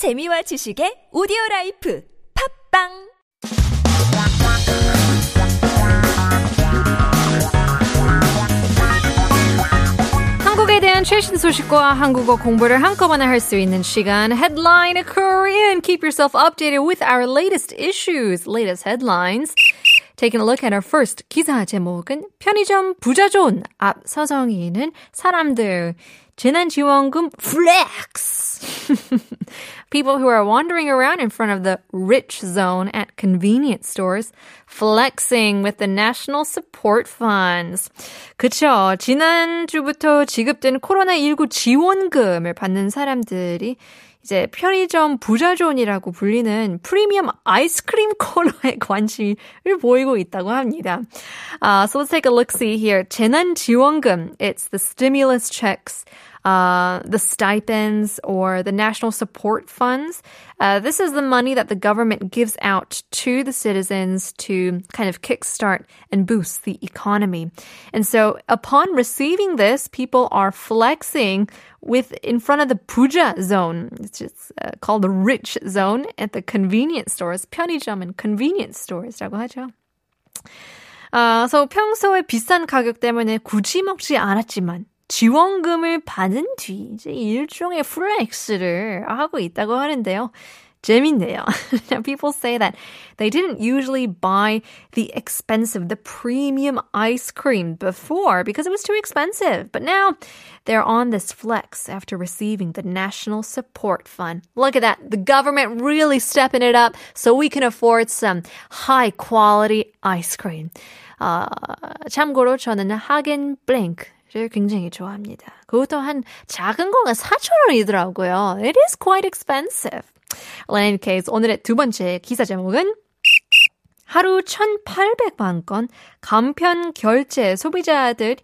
재미와 지식의 오디오 라이프 팝빵 한국에 대한 최신 소식과 한국어 공부를 한꺼번에 할 수 있는 시간 Headline Korean. Keep yourself updated with our latest issues, latest headlines. Taking a look at our first 기사 제목은 편의점 부자존 앞 서성이는 사람들 재난지원금 flex. People who are wandering around in front of the rich zone at convenience stores flexing with the national support funds. 그쵸. 지난주부터 지급된 코로나19 지원금을 받는 사람들이 이제 편의점 부자존이라고 불리는 프리미엄 아이스크림 콜러에 관심을 보이고 있다고 합니다. Uh, so let's take a look see here. 재난지원금. It's the stimulus checks uh, the stipends or the national support funds. Uh, this is the money that the government gives out to the citizens to kind of kickstart and boost the economy. And so upon receiving this, people are flexing with in front of the puja zone. It's just uh, called the rich zone at the convenience stores, 편의점 and convenience stores라고 하죠. 아, so 평소에 비싼 가격 때문에 굳이 먹지 않았지만 지원금을 받은 뒤 이제 일종의 플렉스를 하고 있다고 하는데요. 재밌네요. now people say that they didn't usually buy the expensive, the premium ice cream before because it was too expensive. But now they're on this flex after receiving the National Support Fund. Look at that. The government really stepping it up so we can afford some high quality ice cream. 어, 참고로 저는 하겐 블랭크 를 굉장히 좋아합니다. 그것도 한 작은 거가 4,000원이더라고요. It is quite expensive. Well, in any case, 오늘의 두 번째 기사 제목은 하루 1,800만 건 간편 결제 소비자들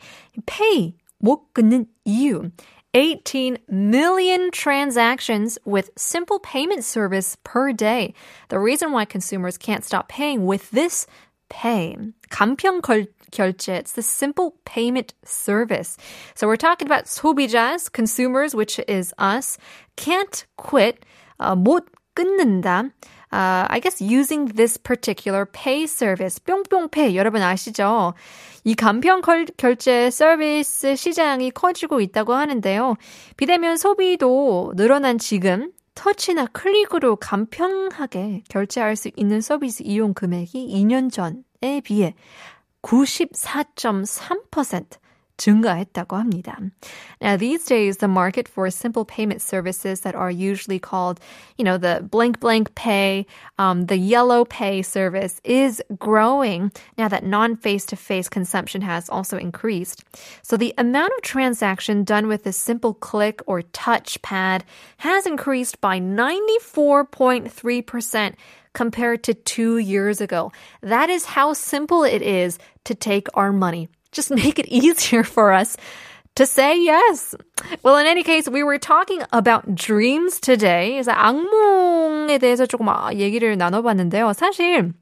페이 못 끊는 이유. 18 million transactions with simple payment service per day. The reason why consumers can't stop paying with this pay. 간편 결, 결제. It's the simple payment service. So we're talking about 소비자s, consumers, which is us, can't quit, uh, 못 끊는다. Uh, I guess using this particular pay service, 뿅뿅페이 여러분 아시죠? 이 간편 결제 서비스 시장이 커지고 있다고 하는데요. 비대면 소비도 늘어난 지금 터치나 클릭으로 간편하게 결제할 수 있는 서비스 이용 금액이 2년 전에 비해 94.3% 증가했다고 합니다. Now, these days, the market for simple payment services that are usually called, you know, the blank blank pay, um, the yellow pay service is growing now that non-face-to-face consumption has also increased. So the amount of transaction done with a simple click or touch pad has increased by 94.3% compared to two years ago. That is how simple it is to take our money. Just make it easier for us to say yes. Well, in any case, we were talking about dreams today. 그래서 악몽에 대해서 조금 얘기를 나눠봤는데요. 사실,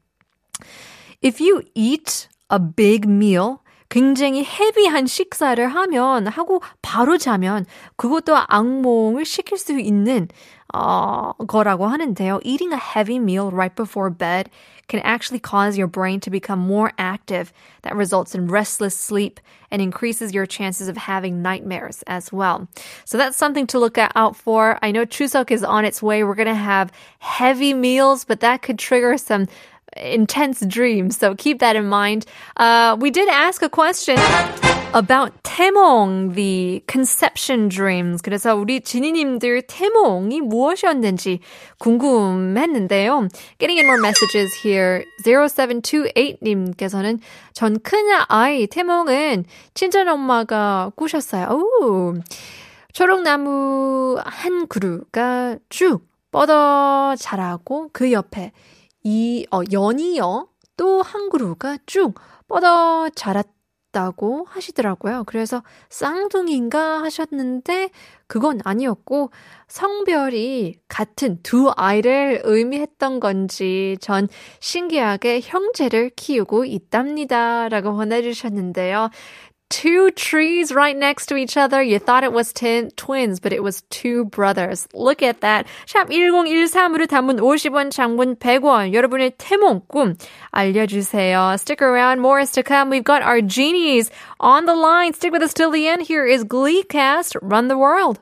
if you eat a big meal, 굉장히 헤비한 식사를 하면 하고 바로 자면 그것도 악몽을 시킬 수 있는 어, 거라고 하는데요. Eating a heavy meal right before bed can actually cause your brain to become more active. That results in restless sleep and increases your chances of having nightmares as well. So that's something to look out for. I know Chuseok is on its way. We're going to have heavy meals, but that could trigger some intense dreams. So keep that in mind. Uh, we did ask a question about 태몽, the conception dreams. 그래서 우리 지니님들 태몽이 무엇이었는지 궁금했는데요. Getting in more messages here. 0728님께서는 전 큰아이 태몽은 친정엄마가 꾸셨어요. 오. 초록나무 한 그루가 쭉 뻗어 자라고 그 옆에 이 어, 연이어 또 한 그루가 쭉 뻗어 자랐다고 하시더라고요. 그래서 쌍둥이인가 하셨는데 그건 아니었고 성별이 같은 두 아이를 의미했던 건지 전 신기하게 형제를 키우고 있답니다. 라고 보내주셨는데요. two trees right next to each other. You thought it was tin, twins, but it was two brothers. Look at that. 샵 1013으로 담은 50원, 장문 100원. 여러분의 태몽 꿈 알려주세요. Stick around. More is to come. We've got our genies on the line. Stick with us till the end. Here is Gleecast. Run the world.